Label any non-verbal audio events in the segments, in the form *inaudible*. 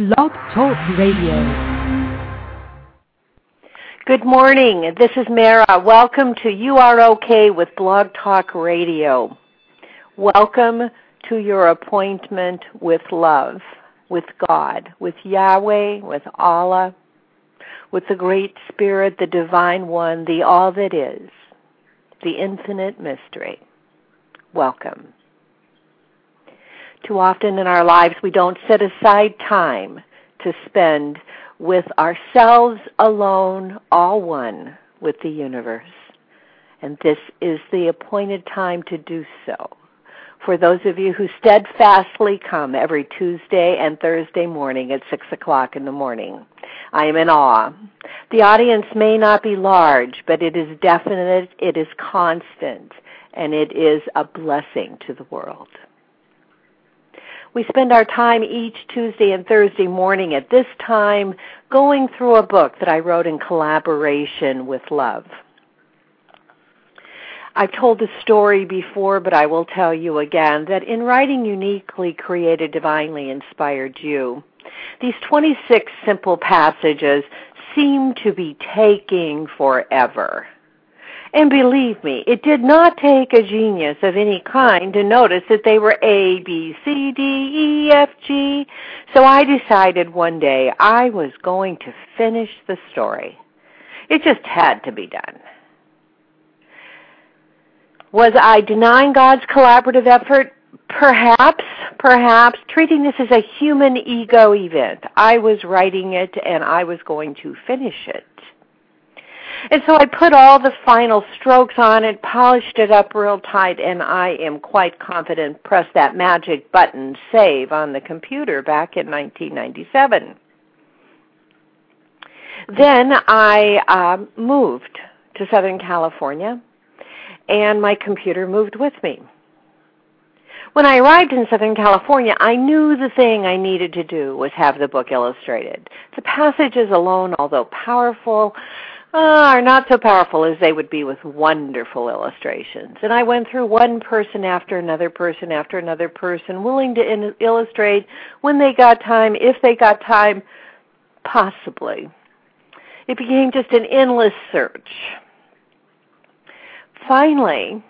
Blog Talk Radio. Good morning. This is Mara. Welcome to You Are Okay with Blog Talk Radio. Welcome to your appointment with love, with God, with Yahweh, with Allah, with the Great Spirit, the Divine One, the All That Is, the Infinite Mystery. Welcome. Too often in our lives, we don't set aside time to spend with ourselves alone, all one with the universe. And this is the appointed time to do so. For those of you who steadfastly come every Tuesday and Thursday morning at 6 o'clock in the morning, I am in awe. The audience may not be large, but it is definite, it is constant, and it is a blessing to the world. We spend our time each Tuesday and Thursday morning at this time going through a book that I wrote in collaboration with Love. I've told the story before, but I will tell you again that in writing Uniquely Created, Divinely Inspired You, these 26 simple passages seem to be taking forever. And believe me, it did not take a genius of any kind to notice that they were A, B, C, D, E, F, G. So I decided one day I was going to finish the story. It just had to be done. Was I denying God's collaborative effort? Perhaps, perhaps, treating this as a human ego event. I was writing it and I was going to finish it. And so I put all the final strokes on it, polished it up real tight, and I am quite confident pressed that magic button save on the computer back in 1997. Then I uh, moved to Southern California, and my computer moved with me. When I arrived in Southern California, I knew the thing I needed to do was have the book illustrated. The passages alone, although powerful, are not so powerful as they would be with wonderful illustrations. And I went through one person after another person after another person, willing to in- illustrate when they got time, if they got time, possibly. It became just an endless search. Finally,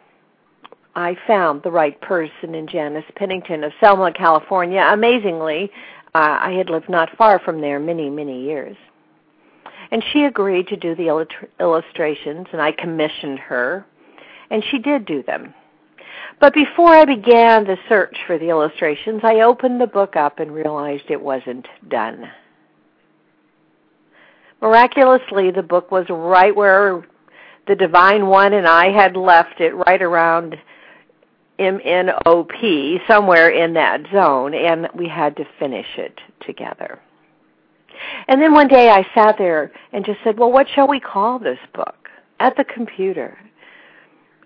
I found the right person in Janice Pennington of Selma, California. Amazingly, uh, I had lived not far from there many, many years. And she agreed to do the illustrations, and I commissioned her, and she did do them. But before I began the search for the illustrations, I opened the book up and realized it wasn't done. Miraculously, the book was right where the Divine One and I had left it, right around MNOP, somewhere in that zone, and we had to finish it together. And then one day I sat there and just said, well, what shall we call this book? At the computer.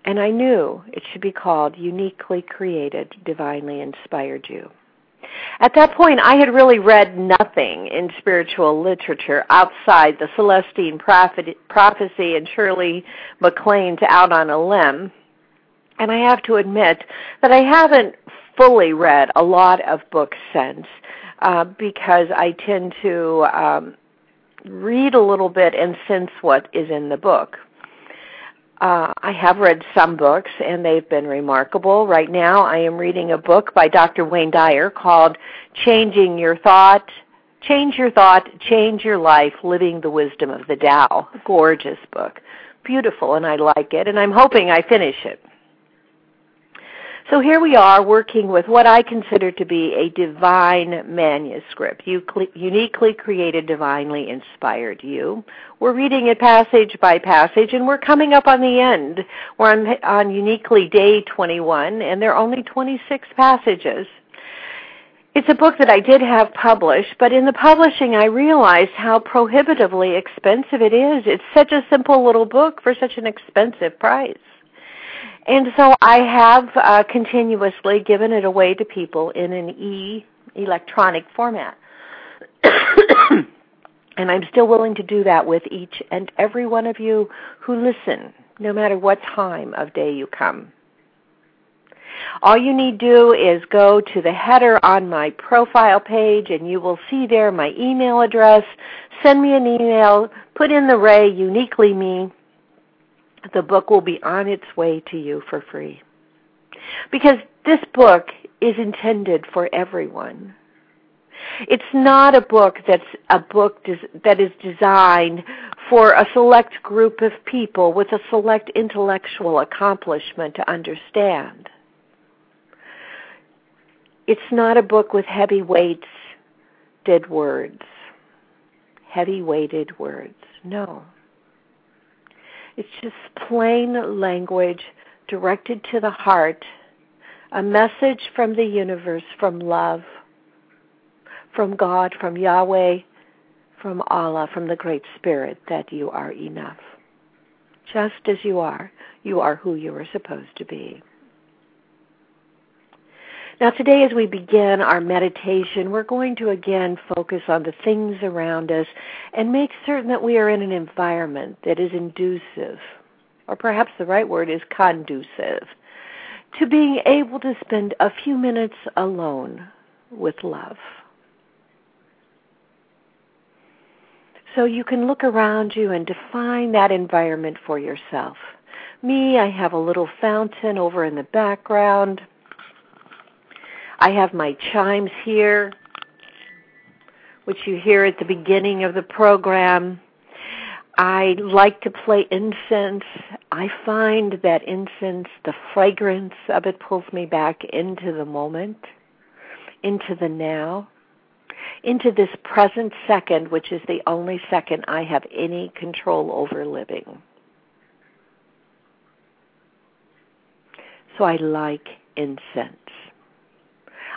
And I knew it should be called Uniquely Created, Divinely Inspired You. At that point, I had really read nothing in spiritual literature outside the Celestine Prophecy and Shirley MacLaine's Out on a Limb. And I have to admit that I haven't fully read a lot of books since uh, because I tend to um, read a little bit and sense what is in the book. Uh, I have read some books and they've been remarkable. Right now, I am reading a book by Dr. Wayne Dyer called "Changing Your Thought." Change your thought, change your life, living the wisdom of the Tao. Gorgeous book. Beautiful, and I like it, and I'm hoping I finish it. So here we are working with what I consider to be a divine manuscript, uniquely created, divinely inspired you. We're reading it passage by passage, and we're coming up on the end. We're on, on uniquely day 21, and there are only 26 passages. It's a book that I did have published, but in the publishing I realized how prohibitively expensive it is. It's such a simple little book for such an expensive price. And so I have uh, continuously given it away to people in an e electronic format. *coughs* and I'm still willing to do that with each and every one of you who listen, no matter what time of day you come. All you need do is go to the header on my profile page and you will see there my email address. Send me an email, put in the Ray Uniquely Me. The book will be on its way to you for free. Because this book is intended for everyone. It's not a book that's a book des- that is designed for a select group of people with a select intellectual accomplishment to understand. It's not a book with heavy weights, dead words, heavy weighted words. No. It's just plain language directed to the heart, a message from the universe, from love, from God, from Yahweh, from Allah, from the Great Spirit, that you are enough. Just as you are, you are who you are supposed to be. Now, today, as we begin our meditation, we're going to again focus on the things around us and make certain that we are in an environment that is inducive, or perhaps the right word is conducive, to being able to spend a few minutes alone with love. So you can look around you and define that environment for yourself. Me, I have a little fountain over in the background. I have my chimes here, which you hear at the beginning of the program. I like to play incense. I find that incense, the fragrance of it pulls me back into the moment, into the now, into this present second, which is the only second I have any control over living. So I like incense.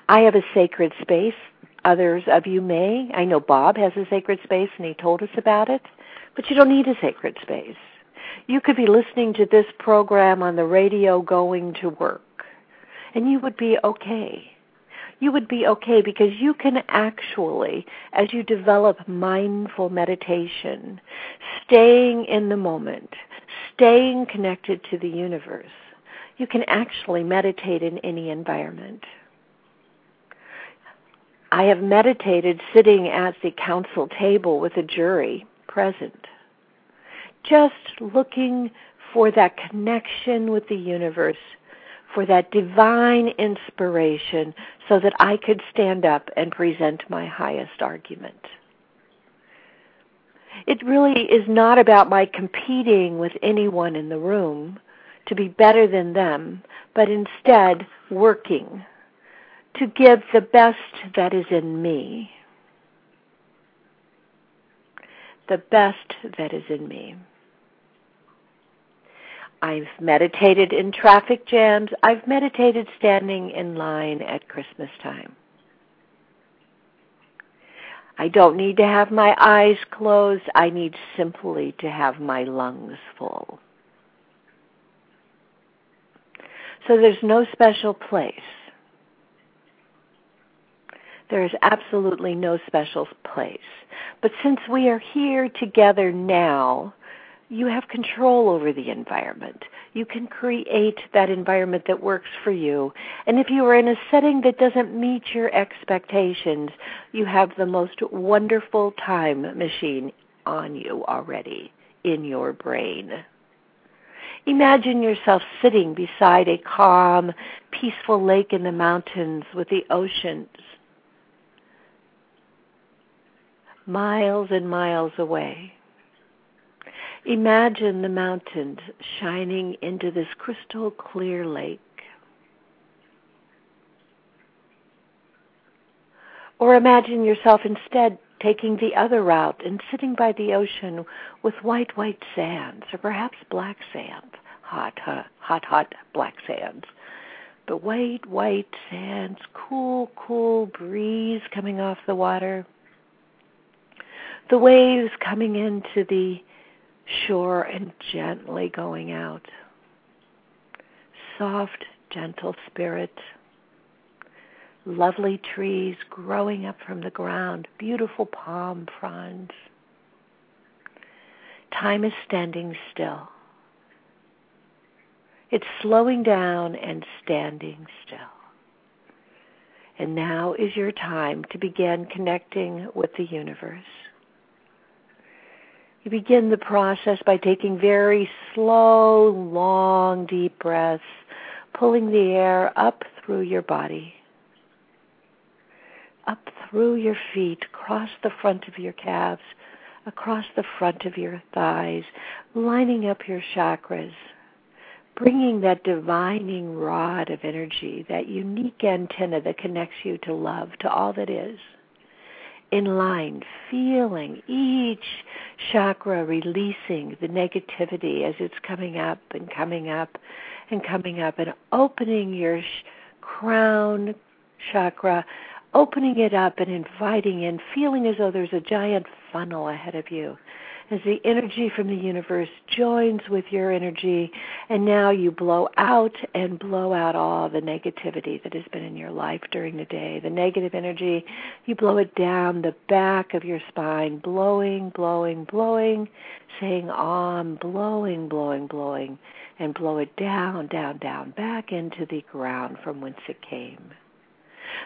I have a sacred space. Others of you may. I know Bob has a sacred space and he told us about it. But you don't need a sacred space. You could be listening to this program on the radio going to work and you would be okay. You would be okay because you can actually, as you develop mindful meditation, staying in the moment, staying connected to the universe, you can actually meditate in any environment. I have meditated sitting at the council table with a jury present, just looking for that connection with the universe, for that divine inspiration, so that I could stand up and present my highest argument. It really is not about my competing with anyone in the room to be better than them, but instead working to give the best that is in me. The best that is in me. I've meditated in traffic jams. I've meditated standing in line at Christmas time. I don't need to have my eyes closed. I need simply to have my lungs full. So there's no special place there is absolutely no special place. But since we are here together now, you have control over the environment. You can create that environment that works for you. And if you are in a setting that doesn't meet your expectations, you have the most wonderful time machine on you already in your brain. Imagine yourself sitting beside a calm, peaceful lake in the mountains with the oceans miles and miles away. Imagine the mountains shining into this crystal clear lake. Or imagine yourself instead taking the other route and sitting by the ocean with white, white sands, or perhaps black sands, hot, hot, hot, hot black sands. But white, white sands, cool, cool breeze coming off the water the waves coming into the shore and gently going out. Soft, gentle spirit. Lovely trees growing up from the ground, beautiful palm fronds. Time is standing still. It's slowing down and standing still. And now is your time to begin connecting with the universe. You begin the process by taking very slow, long, deep breaths, pulling the air up through your body, up through your feet, across the front of your calves, across the front of your thighs, lining up your chakras, bringing that divining rod of energy, that unique antenna that connects you to love, to all that is in line, feeling each chakra releasing the negativity as it's coming up and coming up and coming up, and opening your sh- crown chakra, opening it up and inviting in, feeling as though there's a giant funnel ahead of you as the energy from the universe joins with your energy, and now you blow out and blow out all the negativity that has been in your life during the day. The negative energy, you blow it down the back of your spine, blowing, blowing, blowing, saying ah, Om, blowing, blowing, blowing, and blow it down, down, down, back into the ground from whence it came.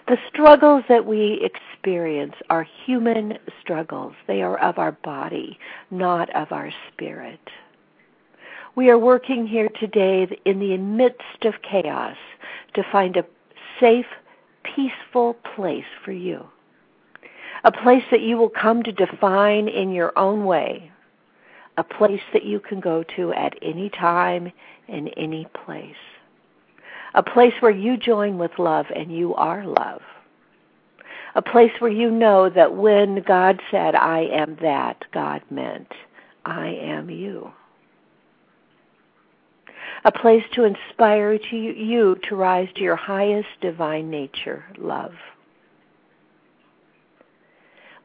The struggles that we experience are human struggles. They are of our body, not of our spirit. We are working here today in the midst of chaos to find a safe, peaceful place for you. A place that you will come to define in your own way. A place that you can go to at any time in any place a place where you join with love and you are love. A place where you know that when God said, I am that, God meant, I am you. A place to inspire to you to rise to your highest divine nature, love.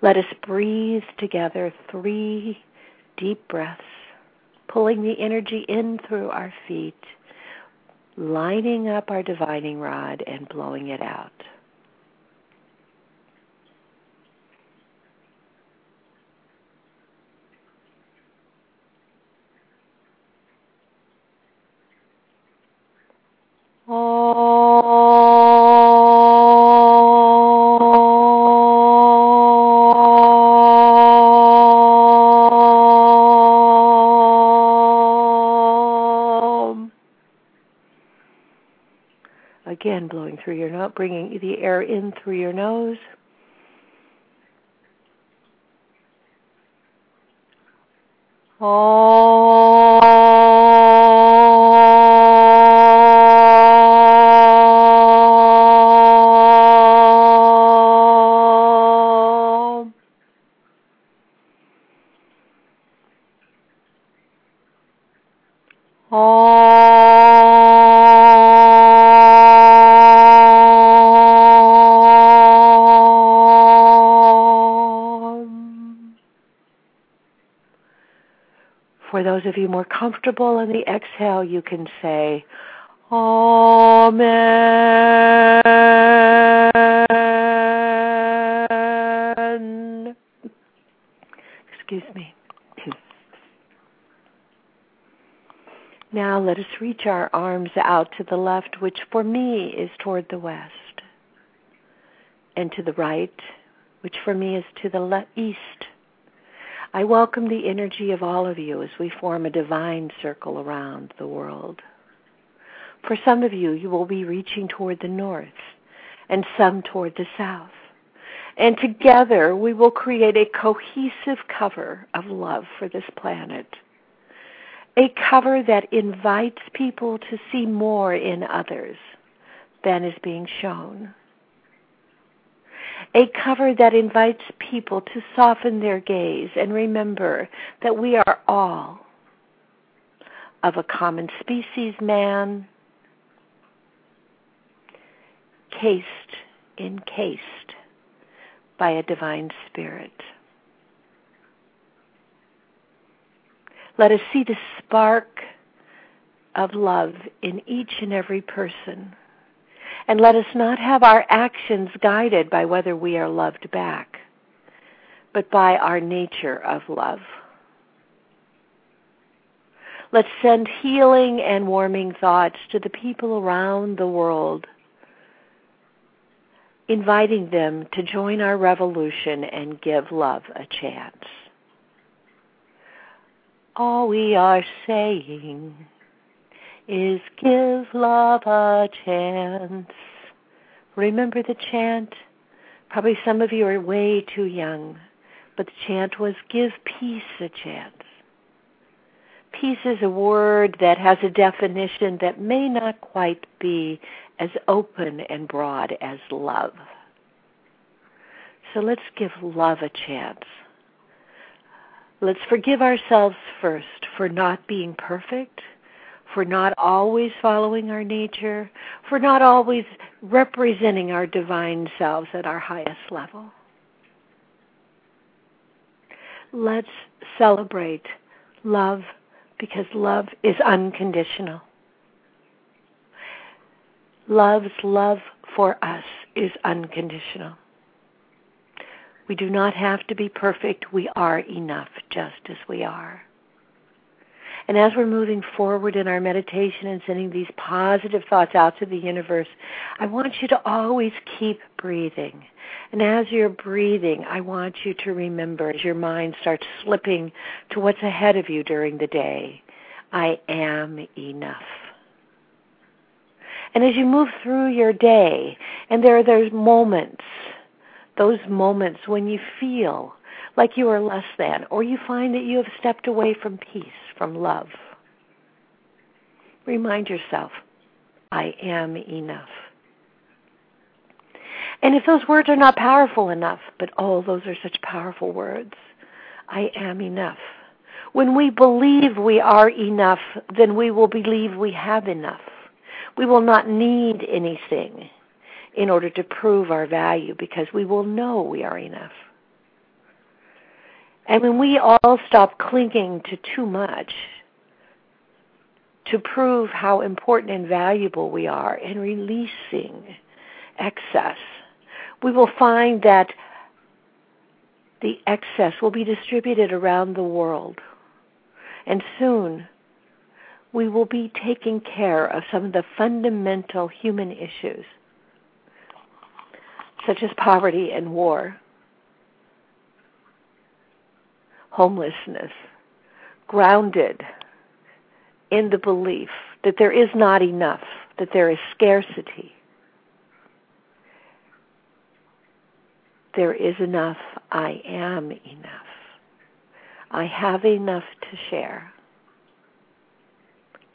Let us breathe together three deep breaths, pulling the energy in through our feet lining up our divining rod and blowing it out. Blowing through your nose, bringing the air in through your nose. Those of you more comfortable on the exhale, you can say, Amen. Excuse me. Now let us reach our arms out to the left, which for me is toward the west, and to the right, which for me is to the le- east. I welcome the energy of all of you as we form a divine circle around the world. For some of you, you will be reaching toward the north and some toward the south. And together we will create a cohesive cover of love for this planet. A cover that invites people to see more in others than is being shown a cover that invites people to soften their gaze and remember that we are all of a common species, man, cased, encased by a divine spirit. Let us see the spark of love in each and every person and let us not have our actions guided by whether we are loved back, but by our nature of love. Let's send healing and warming thoughts to the people around the world, inviting them to join our revolution and give love a chance. All we are saying is give love a chance. Remember the chant? Probably some of you are way too young, but the chant was give peace a chance. Peace is a word that has a definition that may not quite be as open and broad as love. So let's give love a chance. Let's forgive ourselves first for not being perfect, for not always following our nature, for not always representing our divine selves at our highest level. Let's celebrate love because love is unconditional. Love's love for us is unconditional. We do not have to be perfect. We are enough just as we are. And as we're moving forward in our meditation and sending these positive thoughts out to the universe, I want you to always keep breathing. And as you're breathing, I want you to remember as your mind starts slipping to what's ahead of you during the day, I am enough. And as you move through your day, and there are those moments, those moments when you feel like you are less than, or you find that you have stepped away from peace, from love. Remind yourself, I am enough. And if those words are not powerful enough, but oh, those are such powerful words, I am enough. When we believe we are enough, then we will believe we have enough. We will not need anything in order to prove our value because we will know we are enough. And when we all stop clinging to too much to prove how important and valuable we are and releasing excess, we will find that the excess will be distributed around the world. And soon we will be taking care of some of the fundamental human issues, such as poverty and war homelessness, grounded in the belief that there is not enough, that there is scarcity. There is enough. I am enough. I have enough to share.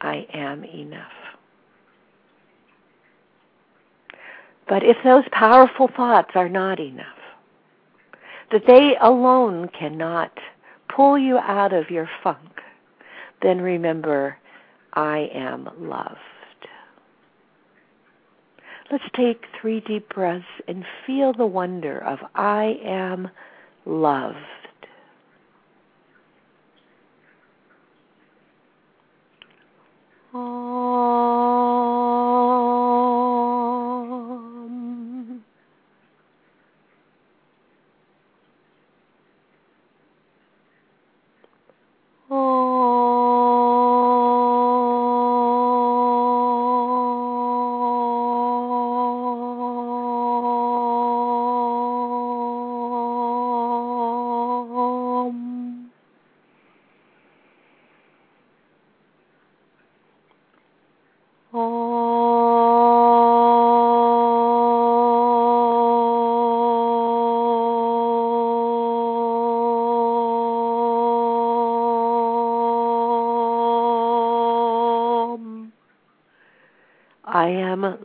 I am enough. But if those powerful thoughts are not enough, that they alone cannot pull you out of your funk, then remember, I am loved. Let's take three deep breaths and feel the wonder of I am loved.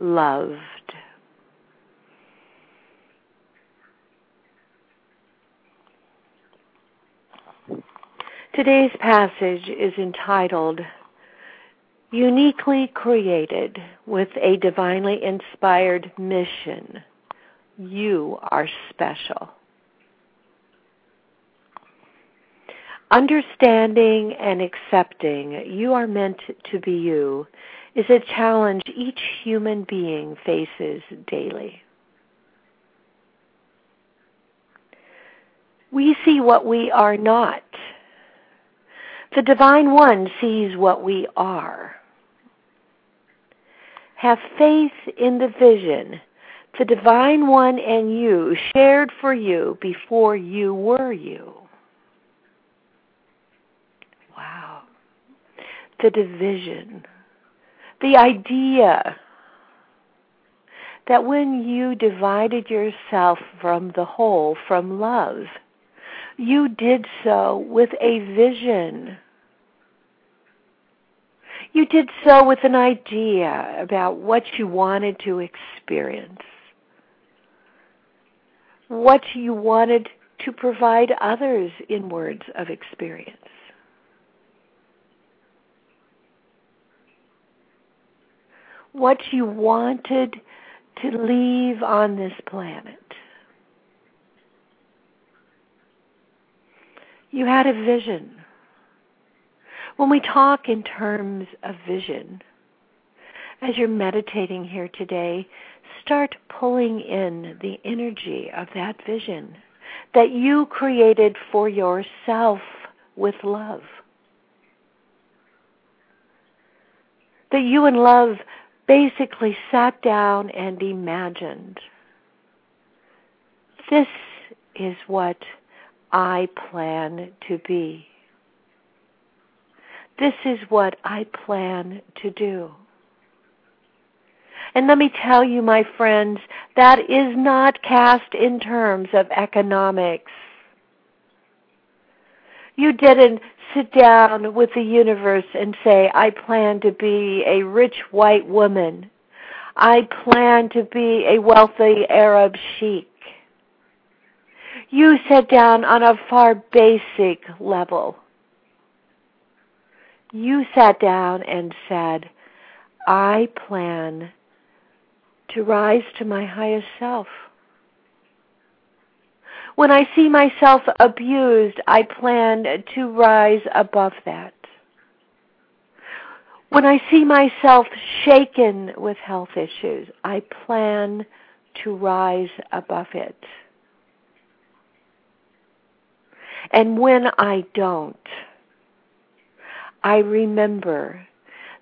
Loved. Today's passage is entitled Uniquely Created with a Divinely Inspired Mission. You are special. Understanding and accepting you are meant to be you is a challenge each human being faces daily. We see what we are not. The Divine One sees what we are. Have faith in the vision the Divine One and you shared for you before you were you. Wow. The division, the idea that when you divided yourself from the whole, from love, you did so with a vision. You did so with an idea about what you wanted to experience, what you wanted to provide others in words of experience. What you wanted to leave on this planet. You had a vision. When we talk in terms of vision, as you're meditating here today, start pulling in the energy of that vision that you created for yourself with love. That you and love basically sat down and imagined. This is what I plan to be. This is what I plan to do. And let me tell you, my friends, that is not cast in terms of economics. You didn't sit down with the universe and say, I plan to be a rich white woman. I plan to be a wealthy Arab sheik. You sat down on a far basic level. You sat down and said, I plan to rise to my highest self. When I see myself abused, I plan to rise above that. When I see myself shaken with health issues, I plan to rise above it. And when I don't, I remember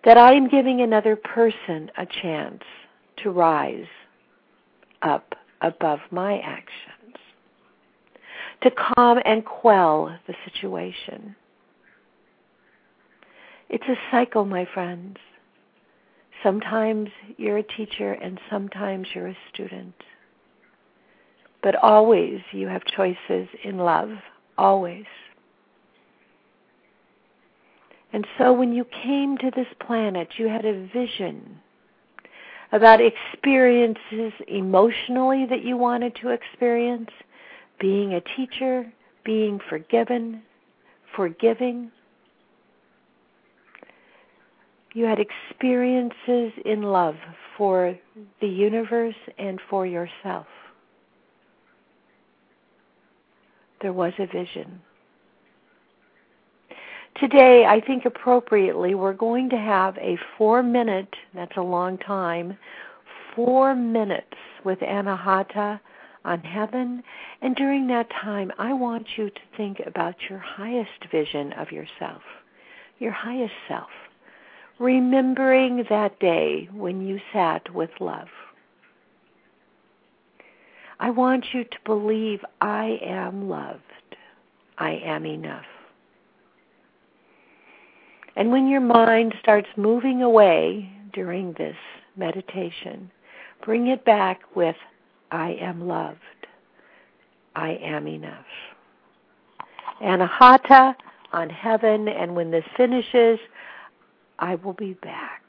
that I am giving another person a chance to rise up above my actions to calm and quell the situation. It's a cycle, my friends. Sometimes you're a teacher and sometimes you're a student. But always you have choices in love, always. And so when you came to this planet, you had a vision about experiences emotionally that you wanted to experience being a teacher, being forgiven, forgiving. You had experiences in love for the universe and for yourself. There was a vision. Today, I think appropriately, we're going to have a four minute, that's a long time, four minutes with Anahata on heaven. And during that time, I want you to think about your highest vision of yourself, your highest self, remembering that day when you sat with love. I want you to believe I am loved. I am enough. And when your mind starts moving away during this meditation, bring it back with I am loved. I am enough. Anahata on heaven, and when this finishes, I will be back.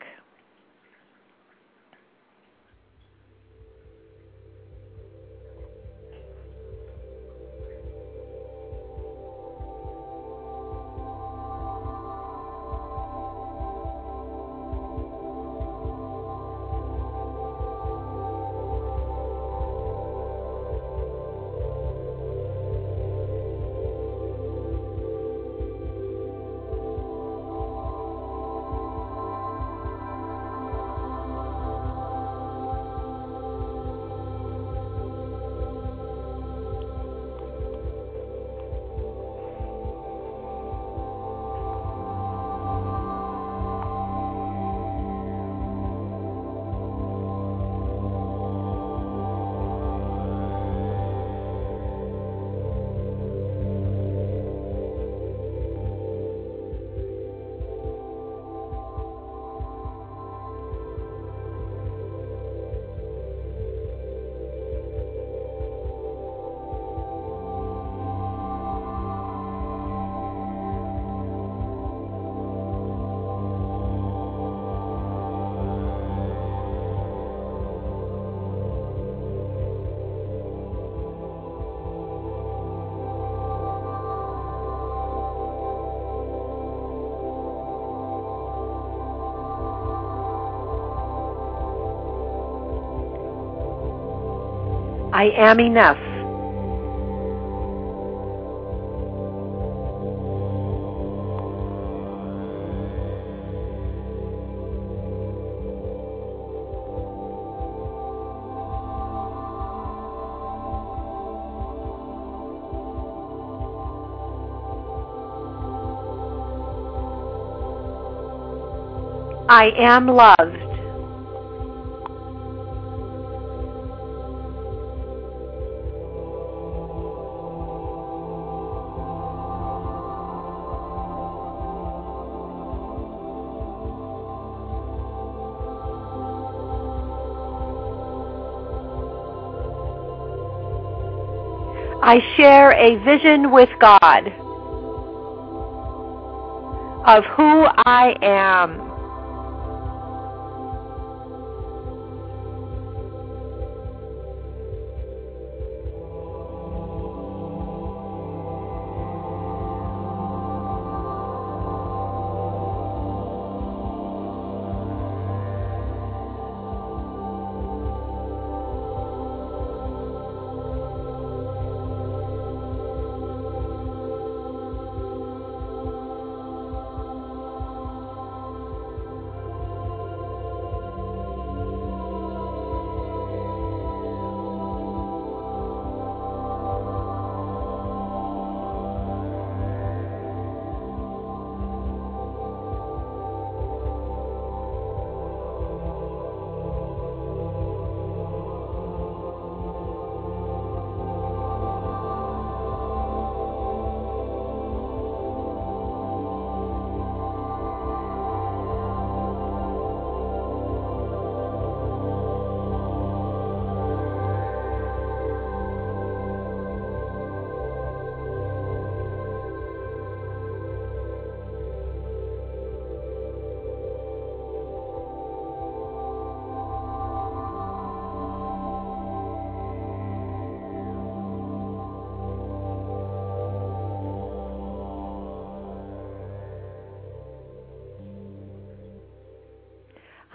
I am enough. I am loved. I share a vision with God of who I am.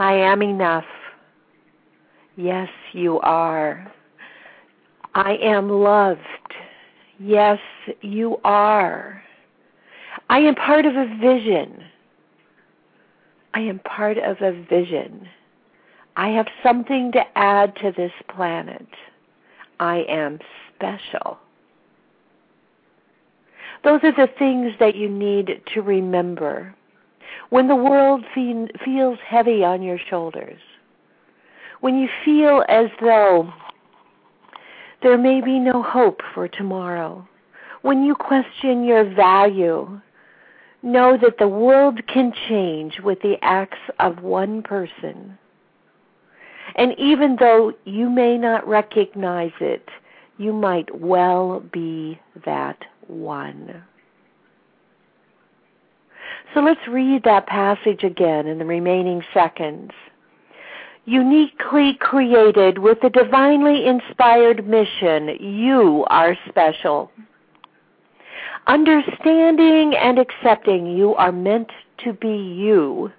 I am enough. Yes, you are. I am loved. Yes, you are. I am part of a vision. I am part of a vision. I have something to add to this planet. I am special. Those are the things that you need to remember when the world fe- feels heavy on your shoulders, when you feel as though there may be no hope for tomorrow, when you question your value, know that the world can change with the acts of one person. And even though you may not recognize it, you might well be that one. So let's read that passage again in the remaining seconds. Uniquely created with a divinely inspired mission, you are special. Understanding and accepting you are meant to be you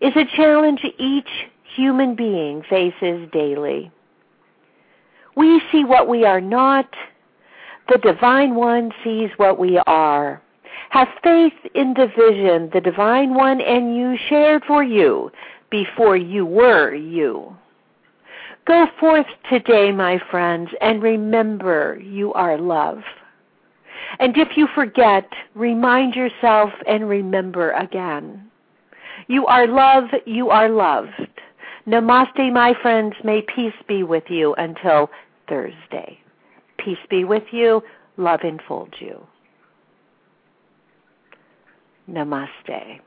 is a challenge each human being faces daily. We see what we are not, the Divine One sees what we are. Have faith in the vision the Divine One and you shared for you before you were you. Go forth today, my friends, and remember you are love. And if you forget, remind yourself and remember again. You are love, you are loved. Namaste, my friends. May peace be with you until Thursday. Peace be with you. Love enfolds you. Namaste.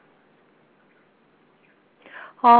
Om.